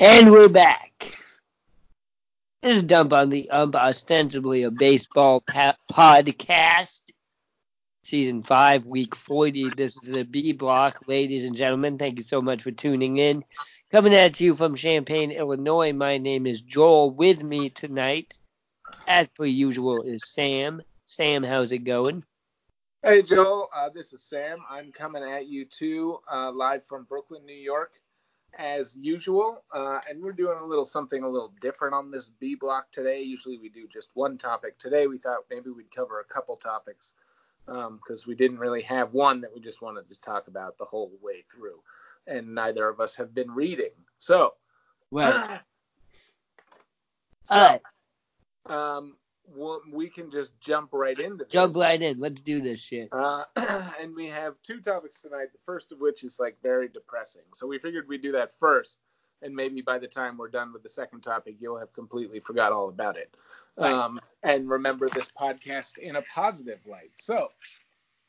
And we're back. This is Dump on the Ump, ostensibly a baseball pa- podcast. Season 5, Week 40. This is the B block, ladies and gentlemen. Thank you so much for tuning in. Coming at you from Champaign, Illinois. My name is Joel. With me tonight, as per usual, is Sam. Sam, how's it going? Hey Joel, uh, this is Sam. I'm coming at you too, uh, live from Brooklyn, New York, as usual. Uh, and we're doing a little something a little different on this B block today. Usually we do just one topic. Today we thought maybe we'd cover a couple topics because um, we didn't really have one that we just wanted to talk about the whole way through, and neither of us have been reading. So, well, so um, we'll, we can just jump right into this. Jump right in. Let's do this shit. Uh, and we have two topics tonight. The first of which is like very depressing. So we figured we'd do that first, and maybe by the time we're done with the second topic, you'll have completely forgot all about it. Right. Um, and remember this podcast in a positive light. So,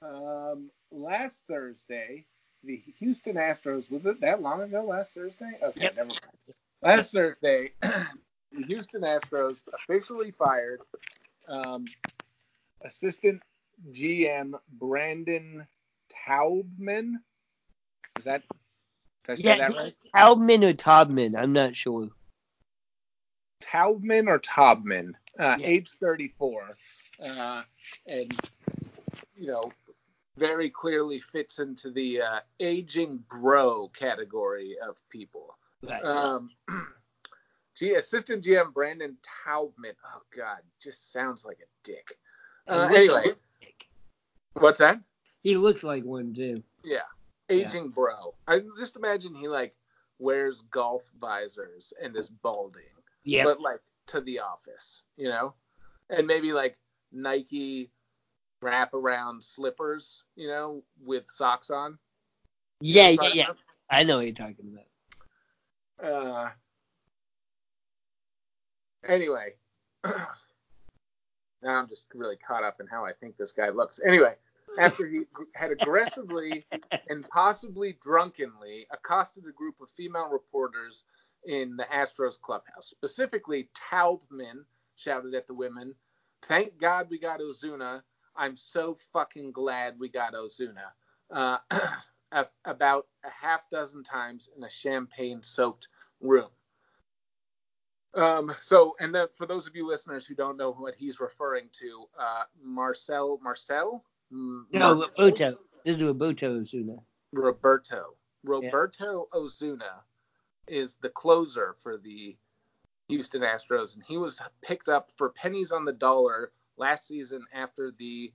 um, last Thursday, the Houston Astros was it that long ago? Last Thursday? Okay, Yep. never mind. Last Thursday, the Houston Astros officially fired um, assistant GM Brandon Taubman. Is that did I say Yeah, that right? Taubman or Taubman? I'm not sure. Taubman or Taubman, uh, Yeah. age 34, uh, and you know very clearly fits into the uh, aging bro category of people. Right. Um, G assistant GM Brandon Taubman. Oh God, just sounds like a dick. Uh, anyway, like- what's that? he looks like one too. Yeah, aging bro. I just imagine he like wears golf visors and is balding, Yeah. but like to the office, you know, and maybe like Nike wraparound slippers, you know, with socks on. yeah, yeah, yeah. I know what you're talking about. Uh, anyway, now I'm just really caught up in how I think this guy looks. Anyway, after he had aggressively and possibly drunkenly accosted a group of female reporters in the Astros clubhouse, specifically Taubman shouted at the women, "Thank God we got Osuna. I'm so fucking glad we got Osuna." Uh, about a half dozen times in a champagne-soaked room. Um, so, and then for those of you listeners who don't know what he's referring to, uh, Marcel, Marcel, No, Roberto. This is Roberto Osuna. Roberto, Roberto Osuna is the closer for the Houston Astros, and he was picked up for pennies on the dollar last season after the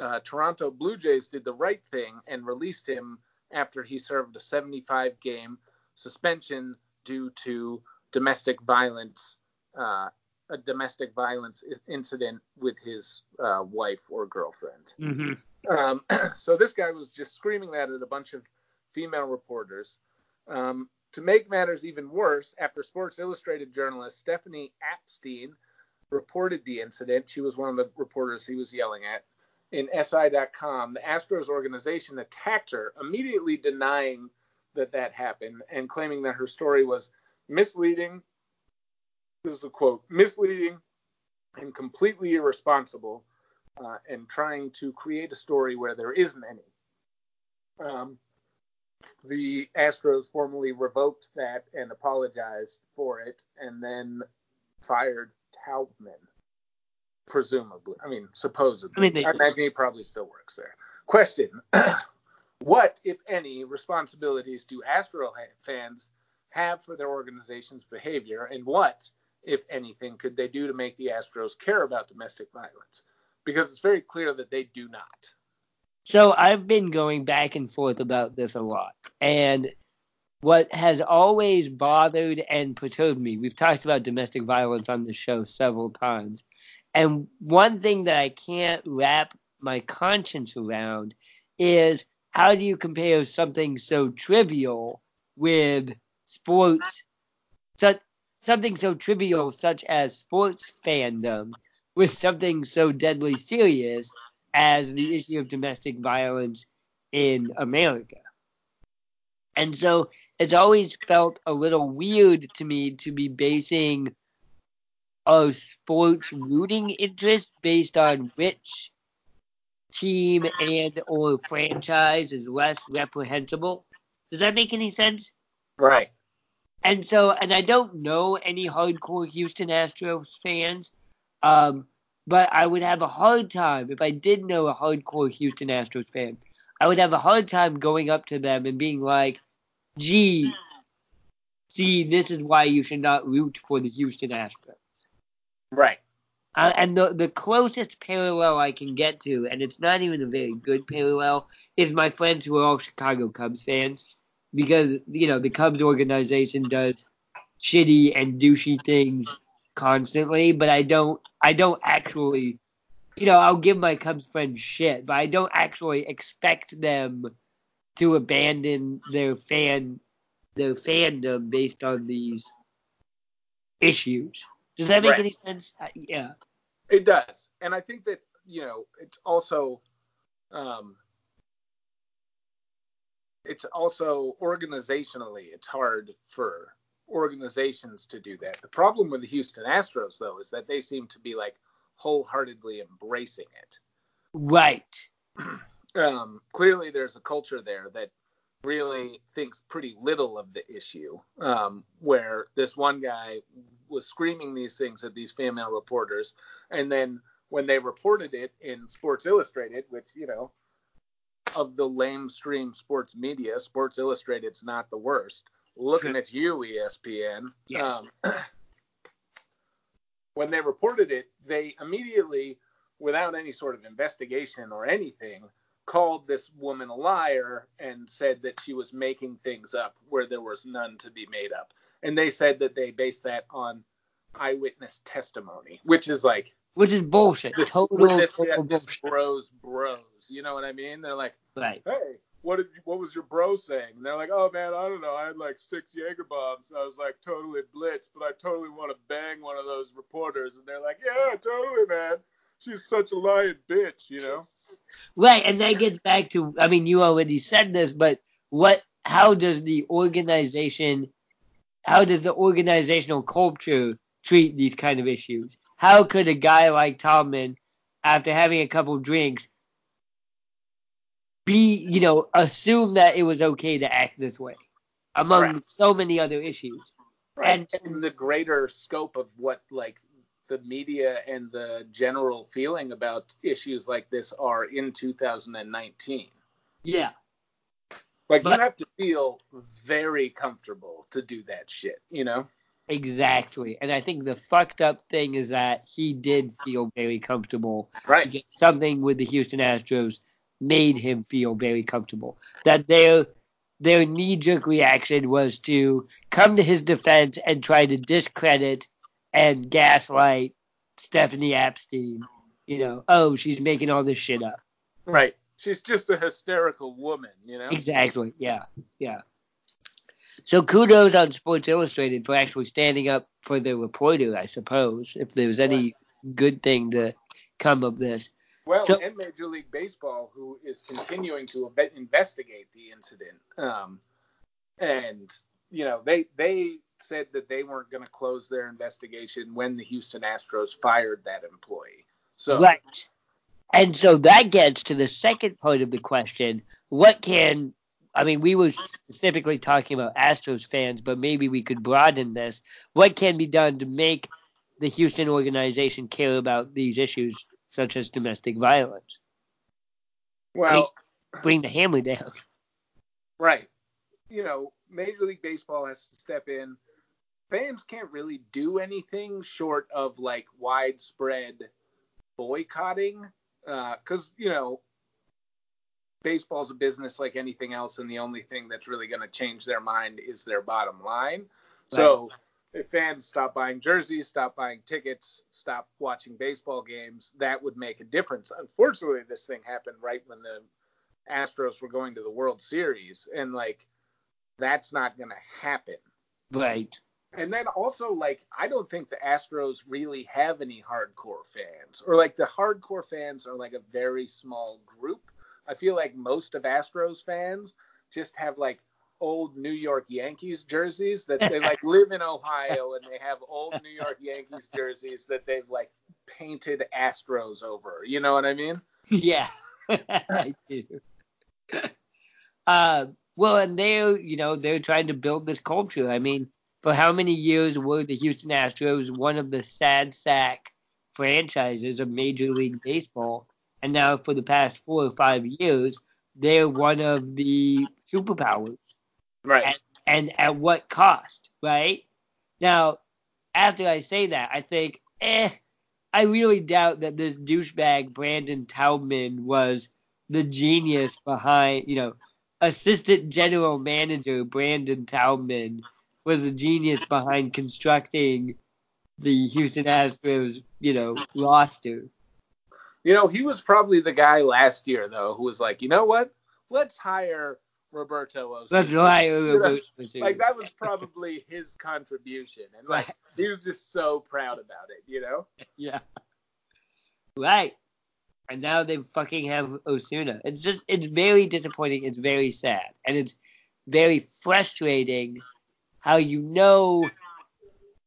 uh, Toronto Blue Jays did the right thing and released him after he served a 75 game suspension due to domestic violence, uh, a domestic violence incident with his uh, wife or girlfriend. Mm-hmm. Um, so this guy was just screaming that at a bunch of female reporters. Um, to make matters even worse, after Sports Illustrated journalist Stephanie Apstein reported the incident, she was one of the reporters he was yelling at, in SI.com, the Astros organization attacked her, immediately denying that that happened and claiming that her story was misleading. This is a quote misleading and completely irresponsible uh, and trying to create a story where there isn't any. Um, the Astros formally revoked that and apologized for it, and then fired Taubman, presumably. I mean, supposedly. I mean, they- I imagine he probably still works there. Question: What, if any, responsibilities do Astro fans have for their organization's behavior, and what, if anything, could they do to make the Astros care about domestic violence? Because it's very clear that they do not. So I've been going back and forth about this a lot. And what has always bothered and perturbed me, we've talked about domestic violence on the show several times. And one thing that I can't wrap my conscience around is how do you compare something so trivial with sports, such, something so trivial such as sports fandom, with something so deadly serious as the issue of domestic violence in America? And so it's always felt a little weird to me to be basing a sports rooting interest based on which team and or franchise is less reprehensible. Does that make any sense? Right. And so, and I don't know any hardcore Houston Astros fans, um, but I would have a hard time if I did know a hardcore Houston Astros fan. I would have a hard time going up to them and being like, "Gee, see, this is why you should not root for the Houston Astros." Right. Uh, and the the closest parallel I can get to, and it's not even a very good parallel, is my friends who are all Chicago Cubs fans, because you know the Cubs organization does shitty and douchey things constantly, but I don't I don't actually, you know, I'll give my Cubs friends shit, but I don't actually expect them to abandon their fan their fandom based on these issues. Does that make Right. any sense? Uh, yeah. It does, and I think that you know it's also, um, it's also organizationally it's hard for organizations to do that. The problem with the Houston Astros though is that they seem to be like wholeheartedly embracing it. Right. Um, clearly, there's a culture there that really thinks pretty little of the issue. Um, where this one guy was screaming these things at these female reporters, and then when they reported it in Sports Illustrated, which you know, of the lamestream sports media, Sports Illustrated's not the worst. Looking at you, ESPN. Yes. Um, when they reported it, they immediately, without any sort of investigation or anything, called this woman a liar and said that she was making things up where there was none to be made up. And they said that they based that on eyewitness testimony, which is like Which is bullshit. this, Total, this, total this bullshit. bros bros. You know what I mean? They're like, Right. hey, what did you, what was your bro saying? And they're like, oh man, I don't know. I had like six Jaeger bombs. I was like totally blitzed, but I totally want to bang one of those reporters. And they're like, yeah, totally, man. She's such a lying bitch, you know? Right, and that gets back to I mean you already said this, but what how does the organization how does the organizational culture treat these kind of issues? How could a guy like Taubman, after having a couple drinks, be you know, assume that it was okay to act this way among Right. so many other issues? Right. And- And the greater scope of what like the media and the general feeling about issues like this are in 2019. Yeah. Like But- you have to feel very comfortable to do that shit, you know? Exactly. And I think the fucked up thing is that he did feel very comfortable Right. something with the Houston Astros made him feel very comfortable. That their their knee jerk reaction was to come to his defense and try to discredit and gaslight Stephanie Apstein. You know, oh, she's making all this shit up. Right. She's just a hysterical woman, you know? Exactly. Yeah. Yeah. So kudos on Sports Illustrated for actually standing up for the reporter, I suppose, if there's any good thing to come of this. Well, So- and Major League Baseball, who is continuing to investigate the incident, um, and you know they they said that they weren't going to close their investigation when the Houston Astros fired that employee. So Right. And so that gets to the second part of the question. What can, I mean, we were specifically talking about Astros fans, but maybe we could broaden this. What can be done to make the Houston organization care about these issues, such as domestic violence? well, Bring the hammer down. right, you know, Major League Baseball has to step in. Fans can't really do anything short of like widespread boycotting, uh, because you know baseball's a business like anything else, and the only thing that's really going to change their mind is their bottom line. So if fans stop buying jerseys, stop buying tickets, stop watching baseball games, that would make a difference. Unfortunately, this thing happened right when the Astros were going to the World Series, and like that's not going to happen. Right. And then also, like, I don't think the Astros really have any hardcore fans, or like the hardcore fans are like a very small group. I feel like most of Astros fans just have like old New York Yankees jerseys that they like live in Ohio and they have old New York Yankees jerseys that they've like painted Astros over. You know what I mean? Yeah, I do. Uh, well, and they're you know they're trying to build this culture. I mean, for how many years were the Houston Astros one of the sad sack franchises of Major League Baseball? And now for the past four or five years, they're one of the superpowers. Right. And, and at what cost, right? Now, after I say that, I think, eh, I really doubt that this douchebag Brandon Taubman was the genius behind, you know, assistant general manager Brandon Taubman was the genius behind constructing the Houston Astros, you know, roster. You know, he was probably the guy last year though who was like, you know what? Let's hire Roberto Osuna. That's right. Roberto Osuna. Like that was probably his contribution, and like he was just so proud about it, you know? Yeah. Right. And now they fucking have Osuna. It's just it's very disappointing. It's very sad, and it's very frustrating how you know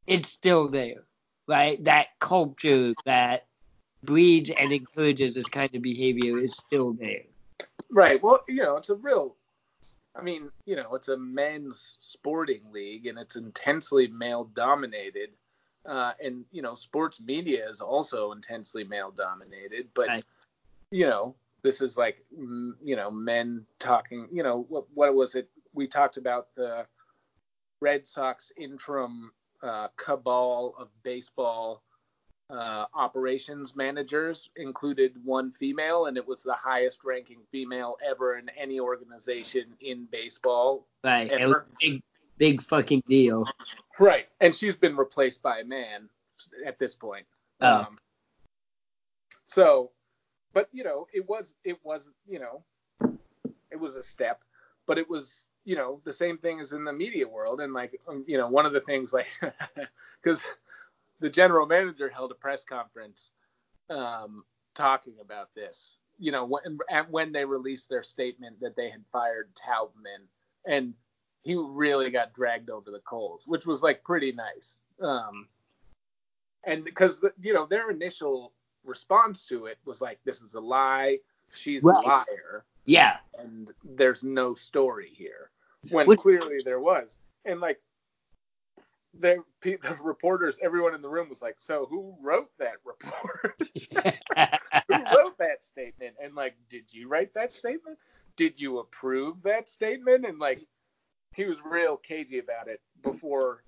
it's still there, right? That culture that breeds and encourages this kind of behavior is still there. Right. Well, you know, it's a real. I mean, you know, it's a men's sporting league and it's intensely male dominated. Uh, and you know, sports media is also intensely male dominated. But right. you know, this is like you know men talking. You know, what what was it? We talked about the Red Sox interim uh, cabal of baseball uh, operations managers included one female, and it was the highest ranking female ever in any organization in baseball. Right. Ever. It was big, big fucking deal. Right. And she's been replaced by a man at this point. Oh. Um, so, but you know, it was, it was, you know, it was a step, but it was, you know, the same thing as in the media world. And like, you know, one of the things like, because the general manager held a press conference um, talking about this. You know, when, when they released their statement that they had fired Taubman, and he really got dragged over the coals, which was like pretty nice. Um, and because you know their initial response to it was like, "This is a lie. She's right. a liar." Yeah. And there's no story here, when which, clearly there was. And like the, the reporters, everyone in the room was like, "So who wrote that report? who wrote that statement? And like, did you write that statement? Did you approve that statement?" And like, he was real cagey about it before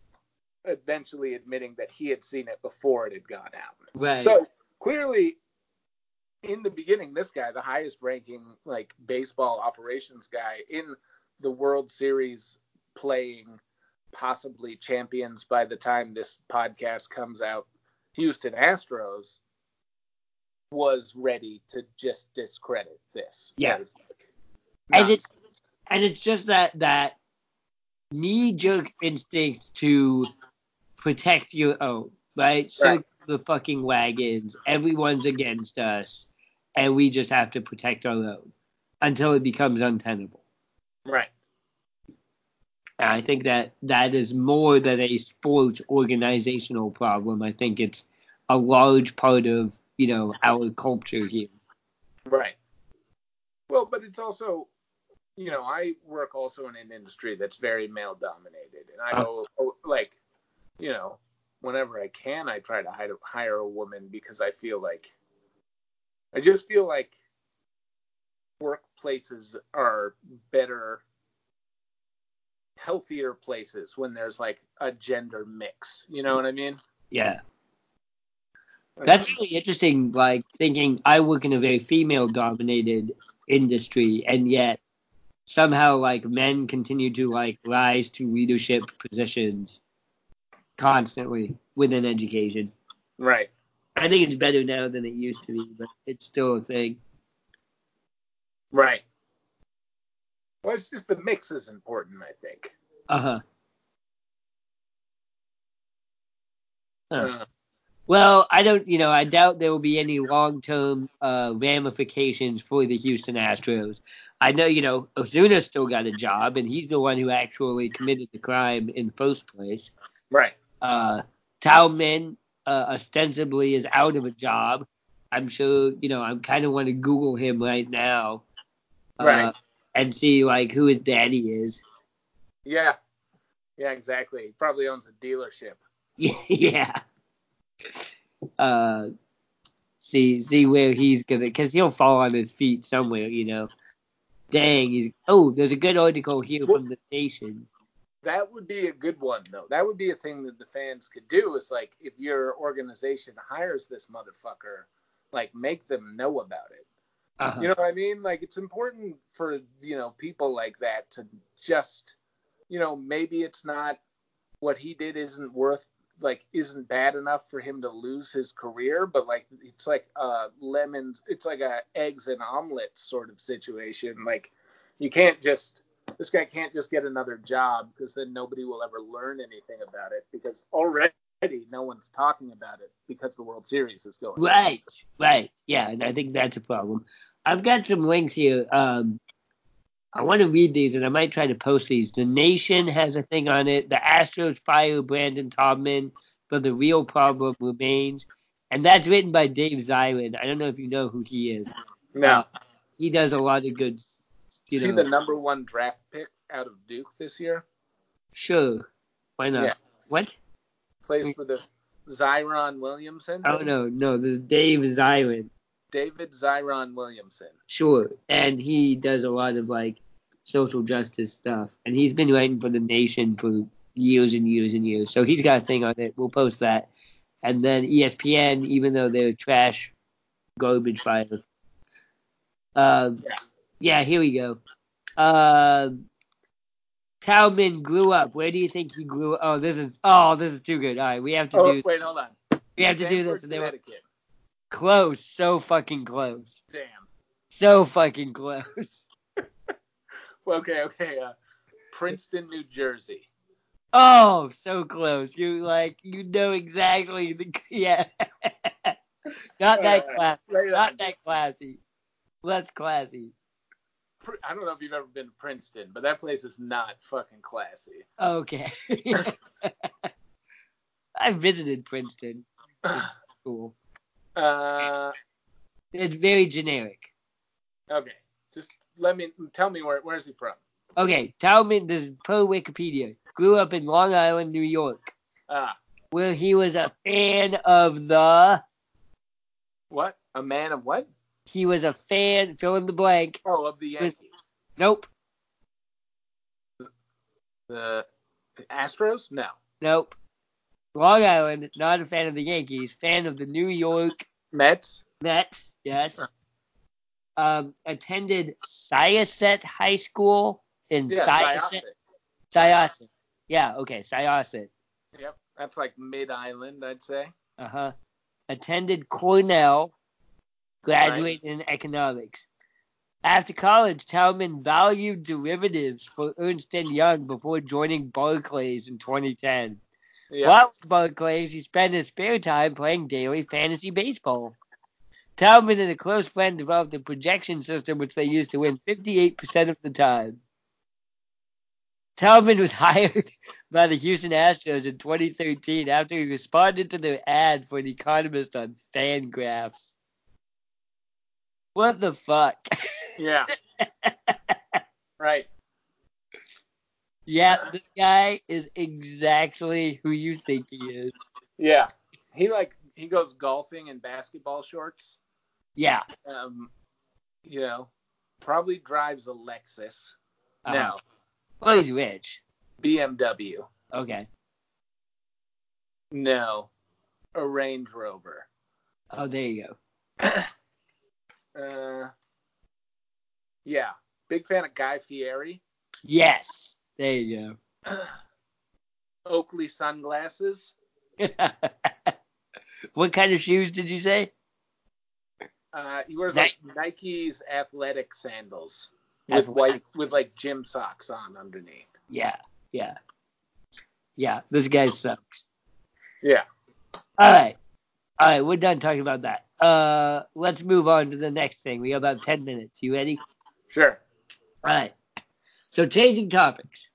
eventually admitting that he had seen it before it had gone out. Right. So clearly, in the beginning, this guy, the highest ranking like baseball operations guy in the World Series playing possibly champions by the time this podcast comes out, Houston Astros was ready to just discredit this. Yeah. Like and it's and it's just that that knee jerk instinct to protect your own, right? So the fucking wagons. Everyone's against us, and we just have to protect our own until it becomes untenable. Right. I think that that is more than a sports organizational problem. I think it's a large part of you know our culture here. Right. Well, but it's also, you know, I work also in an industry that's very male dominated, and I go uh, like, you know, whenever I can, I try to hire a woman because I feel like, I just feel like workplaces are better healthier places when there's like a gender mix. You know what I mean? Yeah. That's really interesting. Like thinking I work in a very female dominated industry, and yet somehow like men continue to like rise to leadership positions constantly within education. Right. I think it's better now than it used to be, but it's still a thing. Right. Well, it's just the mix is important, I think. Uh-huh. Huh. Uh, Well, I don't, you know, I doubt there will be any long-term uh, ramifications for the Houston Astros. I know, you know, Osuna still got a job, and he's the one who actually committed the crime in the first place. right. Uh, Taubman uh, ostensibly is out of a job. I'm sure, you know, I'm kind of want to Google him right now, uh, Right. And see like who his daddy is. Yeah. Yeah, exactly. He probably owns a dealership. yeah. Uh, see, see where he's gonna, because he'll fall on his feet somewhere, you know. Dang, he's. Oh, there's a good article here from the Nation. That would be a good one, though. That would be a thing that the fans could do. Is like if your organization hires this motherfucker, like make them know about it. Uh-huh. You know what I mean? Like it's important for you know people like that to just, you know, maybe it's not what he did isn't worth like isn't bad enough for him to lose his career, but like it's like a lemons, it's like a eggs and omelets sort of situation. Like you can't just this guy can't just get another job because then nobody will ever learn anything about it because already no one's talking about it because the World Series is going. on. Right, right. Yeah, and I think that's a problem. I've got some links here. Um, I want to read these, and I might try to post these. The Nation has a thing on it. The Astros fire Brandon Taubman, but the real problem remains. And that's written by Dave Zirin. I don't know if you know who he is. No. Uh, he does a lot of good, you Is he know. the number one draft pick out of Duke this year? Sure. Why not? Yeah. What? Plays for the Zyron Williamson. Oh, no, no. This is Dave Zirin. David Zyron Williamson. Sure. And he does a lot of like social justice stuff. And he's been writing for the nation for years and years and years. So he's got a thing on it. We'll post that. And then ESPN, even though they're trash garbage fire. Um, Yeah. yeah, here we go. Um, Taubman grew up. Where do you think he grew up? Oh, this is oh, this is too good. All right, we have to Oh, do wait, hold on. we have to do this. And they were close, so fucking close, Damn. so fucking close. Well, okay, okay. Uh, Princeton, New Jersey. Oh, so close. You like you know exactly the yeah. Not that classy. Not that classy. Less classy. I don't know if you've ever been to Princeton, but that place is not fucking classy. Okay. I visited Princeton. Cool. Uh, It's very generic. okay. Just let me tell me where where's he from? Okay, Taubman, this is per Wikipedia, grew up in Long Island, New York, Ah, where he was a fan of the. what? A man of what? He was a fan, fill in the blank. Oh, of the Was- Yankees. Nope, The Astros? No. nope. Long Island, not a fan of the Yankees, fan of the New York Mets? Mets, yes. Um, attended Syosset High School in Yeah, Syosset. Syosset. Syosset. Yeah, okay, Syosset. Yep. That's like mid island, I'd say. Uh huh. Attended Cornell, graduated in economics. After college, Taubman valued derivatives for Ernst Young before joining Barclays in 2010. Yeah. While with Barclays, he spent his spare time playing daily fantasy baseball. Taubman and a close friend developed a projection system which they used to win 58% of the time. Taubman was hired by the Houston Astros in 2013 after he responded to their ad for an economist on Fangraphs. What the fuck? Yeah. right. yeah, this guy is exactly who you think he is. Yeah. He like he goes golfing in basketball shorts. Yeah. Um, you know, probably drives a Lexus. Uh-huh. No, Well, he's rich. BMW. Okay. No, a Range Rover. Oh, there you go. Uh, yeah, big fan of Guy Fieri. Yes. There you go. Oakley sunglasses. what kind of shoes did you say? Uh, he wears Ni- like Nike's athletic sandals with Athletic. white with like gym socks on underneath. Yeah, yeah, yeah. This guy sucks. Yeah. All right, all right. We're done talking about that. Uh, let's move on to the next thing. We got about ten minutes. You ready? Sure. All right. So changing topics.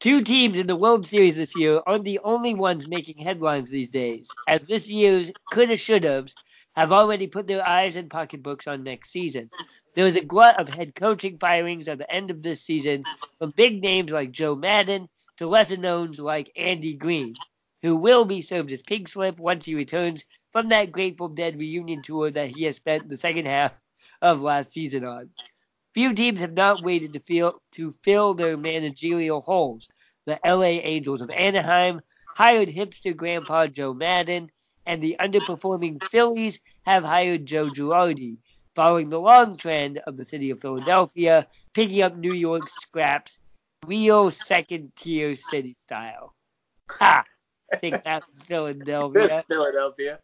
Two teams in the World Series this year aren't the only ones making headlines these days, as this year's coulda shoulda's have already put their eyes and pocketbooks on next season. There was a glut of head coaching firings at the end of this season, from big names like Joe Maddon to lesser knowns like Andy Green, who will be served as pink slip once he returns from that Grateful Dead reunion tour that he has spent the second half of last season on. Few teams have not waited to feel to fill their managerial holes. The LA Angels of Anaheim hired hipster grandpa Joe Maddon, and the underperforming Phillies have hired Joe Girardi, following the long trend of the city of Philadelphia picking up New York scraps, real second tier city style. Ha! Take that, Philadelphia. Philadelphia.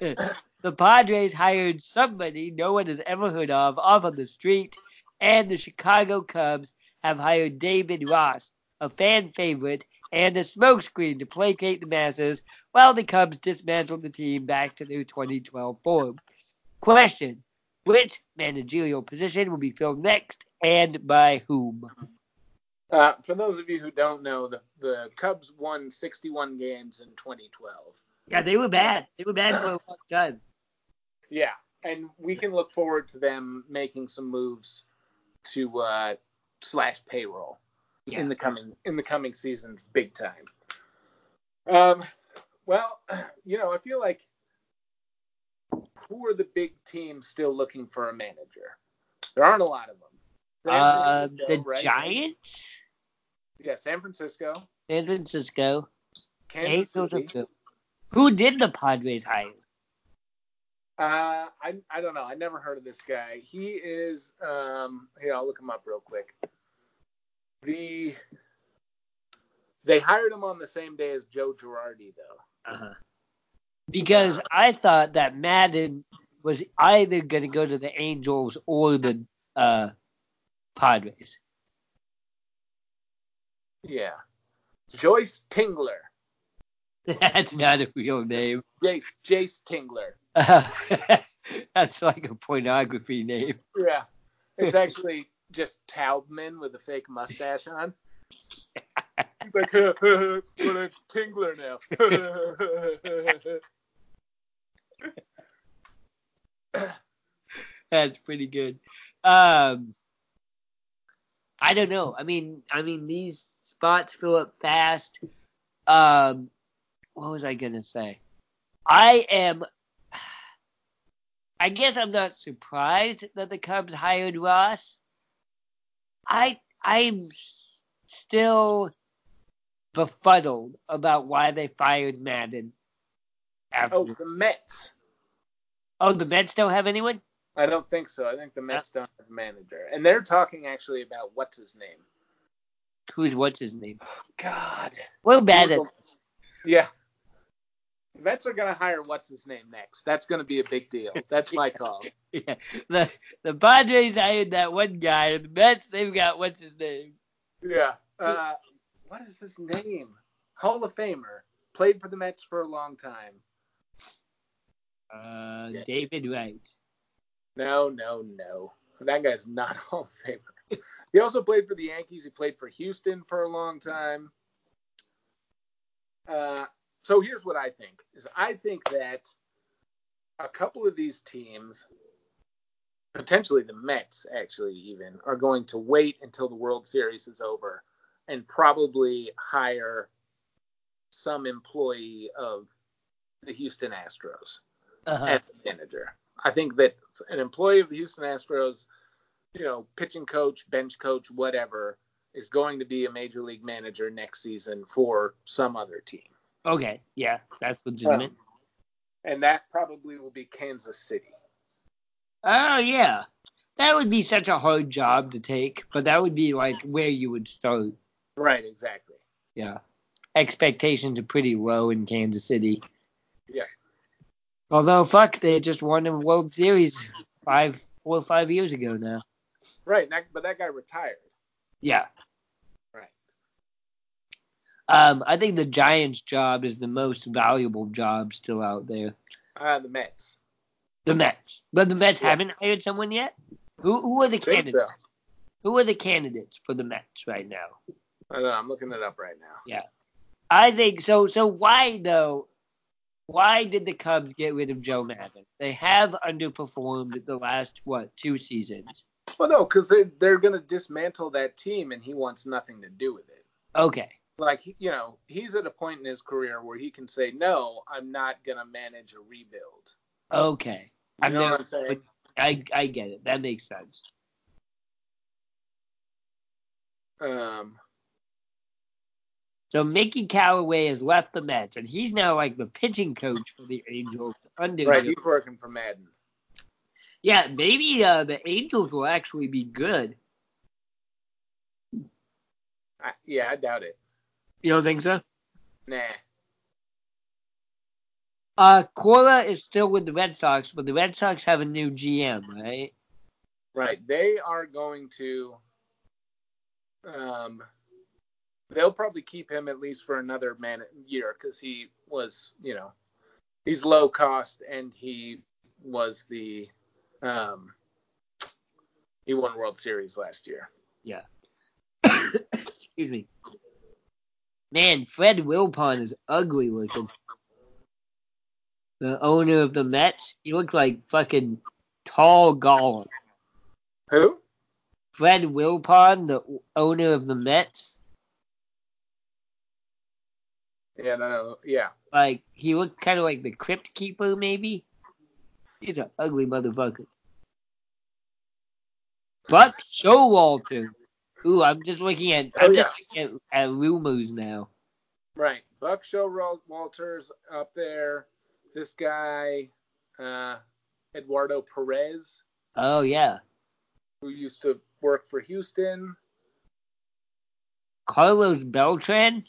The Padres hired somebody no one has ever heard of off on the street, and the Chicago Cubs have hired David Ross, a fan favorite and a smokescreen to placate the masses while the Cubs dismantled the team back to their 2012 form. Question Which managerial position will be filled next and by whom? Uh, for those of you who don't know, the, the Cubs won 61 games in 2012. Yeah, they were bad. They were bad for a long time. Yeah, and we can look forward to them making some moves to uh, slash payroll Yeah. in the coming in the coming seasons, big time. Um, well, you know, I feel like who are the big teams still looking for a manager? There aren't a lot of them. Uh, the right? Giants, Yeah, San Francisco, San Francisco, Kansas City. Who did the Padres hire? Uh, I I don't know. I never heard of this guy. He is um here. I'll look him up real quick. The they hired him on the same day as Joe Girardi though. Uh-huh. Because I thought that Maddon was either going to go to the Angels or the uh, Padres. Yeah, Joyce Tingler. That's not a real name. Jayce Jayce Tingler. that's like a pornography name. Yeah, it's actually just Taubman with a fake mustache on. He's like, huh, huh, huh, Tingler now. That's pretty good. Um, I don't know. I mean, I mean these spots fill up fast. Um, what was I gonna say? I am. I guess I'm not surprised that the Cubs hired Ross. I I'm still befuddled about why they fired Maddon. After oh, the Mets. oh, the Mets don't have anyone. I don't think so. I think the Mets don't have a manager, and they're talking actually about what's his name. Who's what's his name? God. We're bad at Google. Yeah. The Mets are gonna hire what's his name next. That's gonna be a big deal. That's my call. Yeah, the the Padres hired that one guy, and the Mets they've got what's his name? Yeah. Uh, what is his name? Hall of Famer. Played for the Mets for a long time. Uh, David Wright. No, no, no. That guy's not a Hall of Famer. He also played for the Yankees. He played for Houston for a long time. Uh, so here's what I think: is I think that a couple of these teams, potentially the Mets, actually even, are going to wait until the World Series is over and probably hire some employee of the Houston Astros Uh-huh. as the manager. I think that an employee of the Houston Astros, you know, pitching coach, bench coach, whatever, is going to be a major league manager next season for some other team. Okay, yeah, that's legitimate. And that probably will be Kansas City. oh yeah, that would be such a hard job to take, but that would be like where you would start. Right, exactly. Yeah. expectations are pretty low in Kansas City. Although fuck, they just won a World Series five, or five years ago now. Right, but that guy retired. Yeah. Right. Um, I think the Giants' job is the most valuable job still out there. Uh, the Mets. The Mets, but the Mets Yeah. haven't hired someone yet. Who who are the candidates? so. Who are the candidates for the Mets right now? I don't know, I'm looking it up right now. Yeah. I think so. So why though? Why did the Cubs get rid of Joe Maddon? They have underperformed the last what two seasons. Well, no, because they're they're gonna dismantle that team, and he wants nothing to do with it. Okay, Like you know, he's at a point in his career where he can say, "No, I'm not gonna manage a rebuild." okay. You I've know what I'm saying? I I get it. That makes sense. Um, So Mickey Callaway has left the Mets, and he's now like the pitching coach for the Angels. Under right, he's working for Maddon. Yeah, maybe uh, the Angels will actually be good. I, yeah, I doubt it. You don't think so? Nah. Uh, Cora is still with the Red Sox, but the Red Sox have a new GM, right? Right. They are going to um they'll probably keep him at least for another man year cuz he was, you know, he's low cost and he was the um he won World Series last year. Yeah. Excuse me. Man, Fred Wilpon is ugly looking. The owner of the Mets, he looks like fucking tall Gollum. Who? Fred Wilpon, the owner of the Mets, Yeah, no, no. Yeah. like he looked kind of like the Crypt Keeper, maybe. He's an ugly motherfucker. Buck Showalter. Ooh, I'm just looking at Oh, I'm yeah. just looking at, at rumors now. Right. Buck Showalter's up there. This guy uh Eduardo Perez Oh yeah, who used to work for Houston. Carlos Beltran.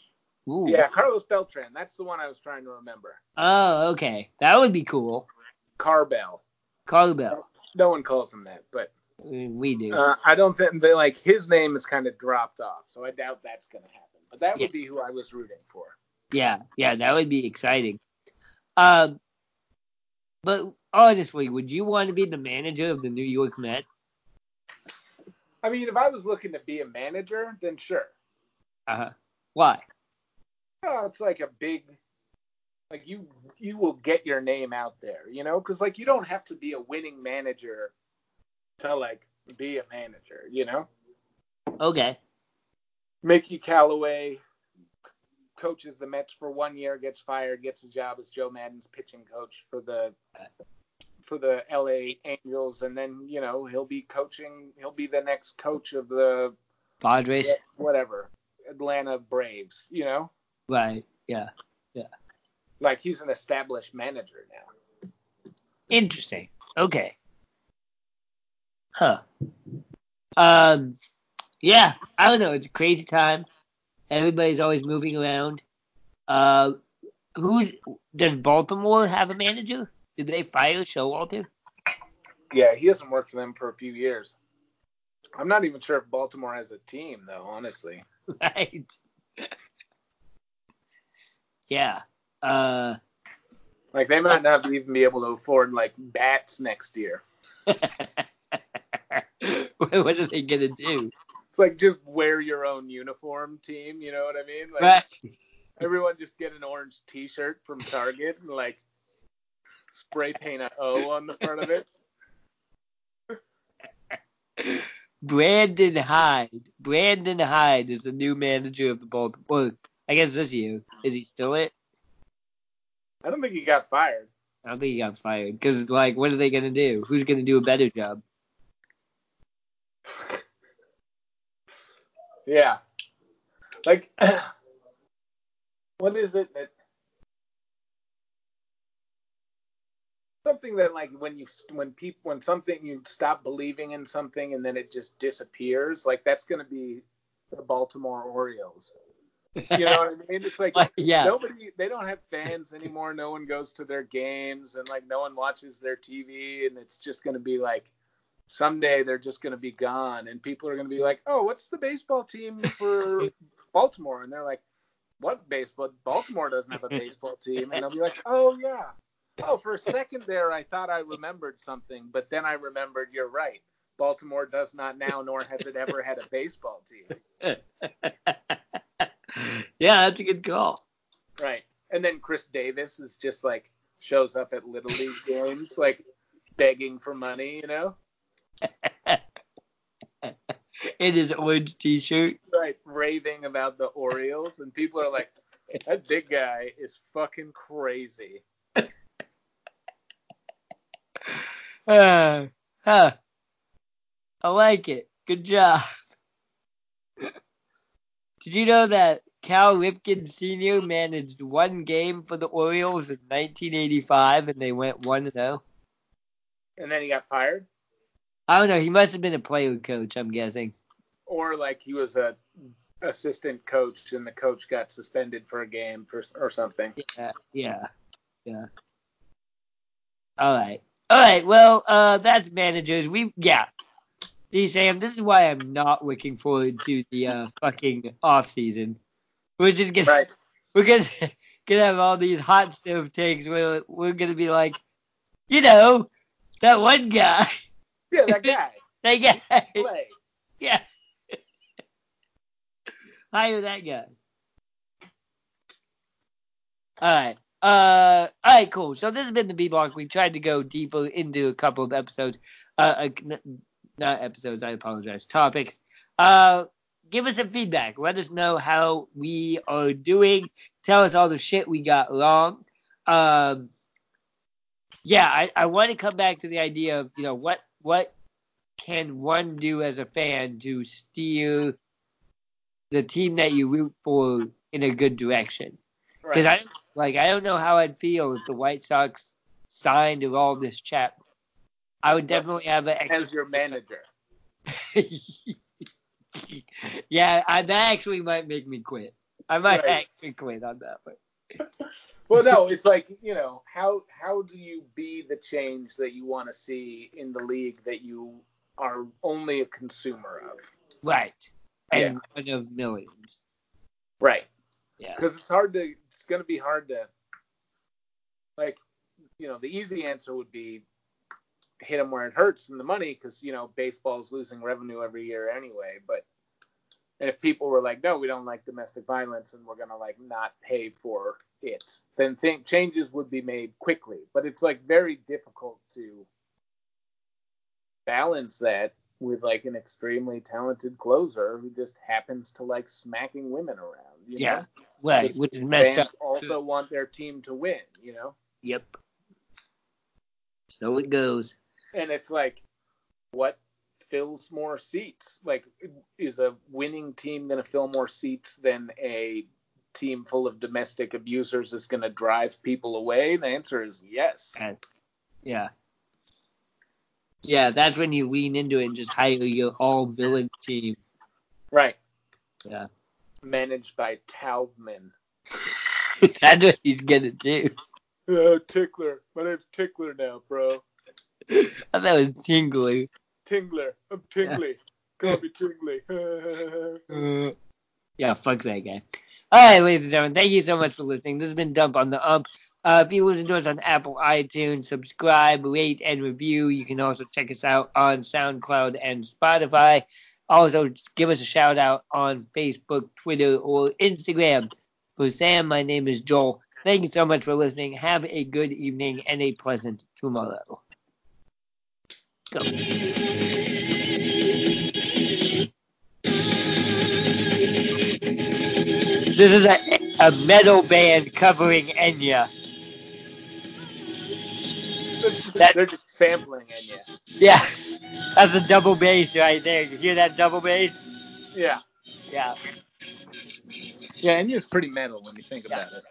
Ooh. Yeah, Carlos Beltran. That's the one I was trying to remember. Oh, okay. That would be cool. Carbell. Carbell. No one calls him that, but We do. uh, I don't think they like his name is kind of dropped off, so I doubt that's going to happen. But that would Yeah. be who I was rooting for. yeah, yeah, that would be exciting. Um, but honestly, would you want to be the manager of the New York Mets? I mean, if I was looking to be a manager, then sure. Uh huh. Why? Oh, it's like a big, like you you will get your name out there, you know, because like you don't have to be a winning manager to like be a manager, you know. Okay. Mickey Callaway coaches the Mets for one year, gets fired, gets a job as Joe Maddon's pitching coach for the for the LA Angels, and then you know he'll be coaching. He'll be the next coach of the Padres. whatever Atlanta Braves. You know, Right. Yeah. Yeah. Like he's an established manager now. Interesting. Okay. Huh. Um. Yeah. I don't know. It's a crazy time. Everybody's always moving around. Uh, who's does Baltimore have a manager? Did they fire Showalter? Yeah, he hasn't worked for them for a few years. I'm not even sure if Baltimore has a team though, honestly. right. Yeah. Uh. Like they might not even be able to afford like bats next year. what are they gonna do? It's like just wear your own uniform team, you know what I mean? Like Right. everyone just get an orange t-shirt from Target and like spray paint a O on the front of it. Brandon Hyde. Brandon Hyde is the new manager of the Baltimore. I guess this year. Is he still it? I don't think he got fired. I don't think he got fired. Because, like, what are they going to do? Who's going to do a better job? Yeah. Like what is it that something that like when you when people when something you stop believing in something and then it just disappears like that's going to be the Baltimore Orioles You know what I mean? It's like Like, yeah. nobody they don't have fans anymore. No one goes to their games and like no one watches their TV and it's just gonna be like someday they're just gonna be gone and people are gonna be like, Oh, what's the baseball team for Baltimore? And they're like, What baseball? Baltimore doesn't have a baseball team and they'll be like, Oh yeah. Oh, for a second there I thought I remembered something, but then I remembered you're right. Baltimore does not now, nor has it ever had a baseball team. Yeah, that's a good call. Right. And then Chris Davis is just like shows up at little league games, like begging for money, you know? In his orange T-shirt. Right. Raving about the Orioles, and people are like, that big guy is fucking crazy. Uh, huh. I like it. Good job. Did you know that Cal Ripken Sr. managed one game for the Orioles in 1985 and they went 1 0? And then he got fired, I don't know. He must have been a player coach, I'm guessing. or like he was a assistant coach, and the coach got suspended for a game for or something. Yeah, yeah, yeah. All right, all right. Well, uh, that's managers. We yeah. See, Sam, this is why I'm not looking forward to the uh, fucking off season. We're just gonna Right. we're gonna gonna have all these hot stove takes where we're gonna be like, you know, that one guy, Yeah, that guy. that guy, Play. yeah. Hire that guy. All right. Uh, all right, cool. So this has been the B block. We tried to go deeper into a couple of episodes. Uh, uh, n- not episodes. I apologize. Topics. Uh, give us some feedback. Let us know how we are doing. Tell us all the shit we got wrong. Um, yeah, I, I want to come back to the idea of you know what what can one do as a fan to steer the team that you root for in a good direction. Because Right. I like I don't know how I'd feel if the White Sox signed Aroldis Chapman. I would definitely have an extra. As your manager. yeah, I, that actually might make me quit. I might Right. actually quit on that one. Well, no, it's like you know how how do you be the change that you want to see in the league that you are only a consumer of? Right. And one of millions. Right. Yeah. Because it's hard to it's going to be hard to like you know the easy answer would be hit them where it hurts in the money because you know baseball's losing revenue every year anyway. But and if people were like, no, we don't like domestic violence and we're gonna like not pay for it, then think changes would be made quickly. But it's like very difficult to balance that with like an extremely talented closer who just happens to like smacking women around. You Yeah. know? Right. Because Which is messed up. Also want their team to win, you know. Yep. So it goes. And it's like, what fills more seats? Like, is a winning team going to fill more seats than a team full of domestic abusers is going to drive people away? The answer is yes. And, yeah. Yeah, that's when you lean into it and just hire your all villain team. Right. Yeah. Managed by Taubman. that's what he's gonna do. Uh, Tickler. My name's Tickler now, bro. I thought it was tingly. Tingler. I'm Tingly. Call me Tingly. Yeah, fuck that guy. All right, ladies and gentlemen, thank you so much for listening. This has been Dump on the Ump. Uh, if you listen to us on Apple iTunes, subscribe, rate, and review. You can also check us out on SoundCloud and Spotify. Also, give us a shout out on Facebook, Twitter, or Instagram. For Sam, my name is Joel. Thank you so much for listening. Have a good evening and a pleasant tomorrow. Go. This is a, a metal band covering Enya. That- They're just sampling Enya. Yeah, that's a double bass right there. You hear that double bass? Yeah. Yeah. Yeah, Enya's pretty metal when you think Yeah. about it.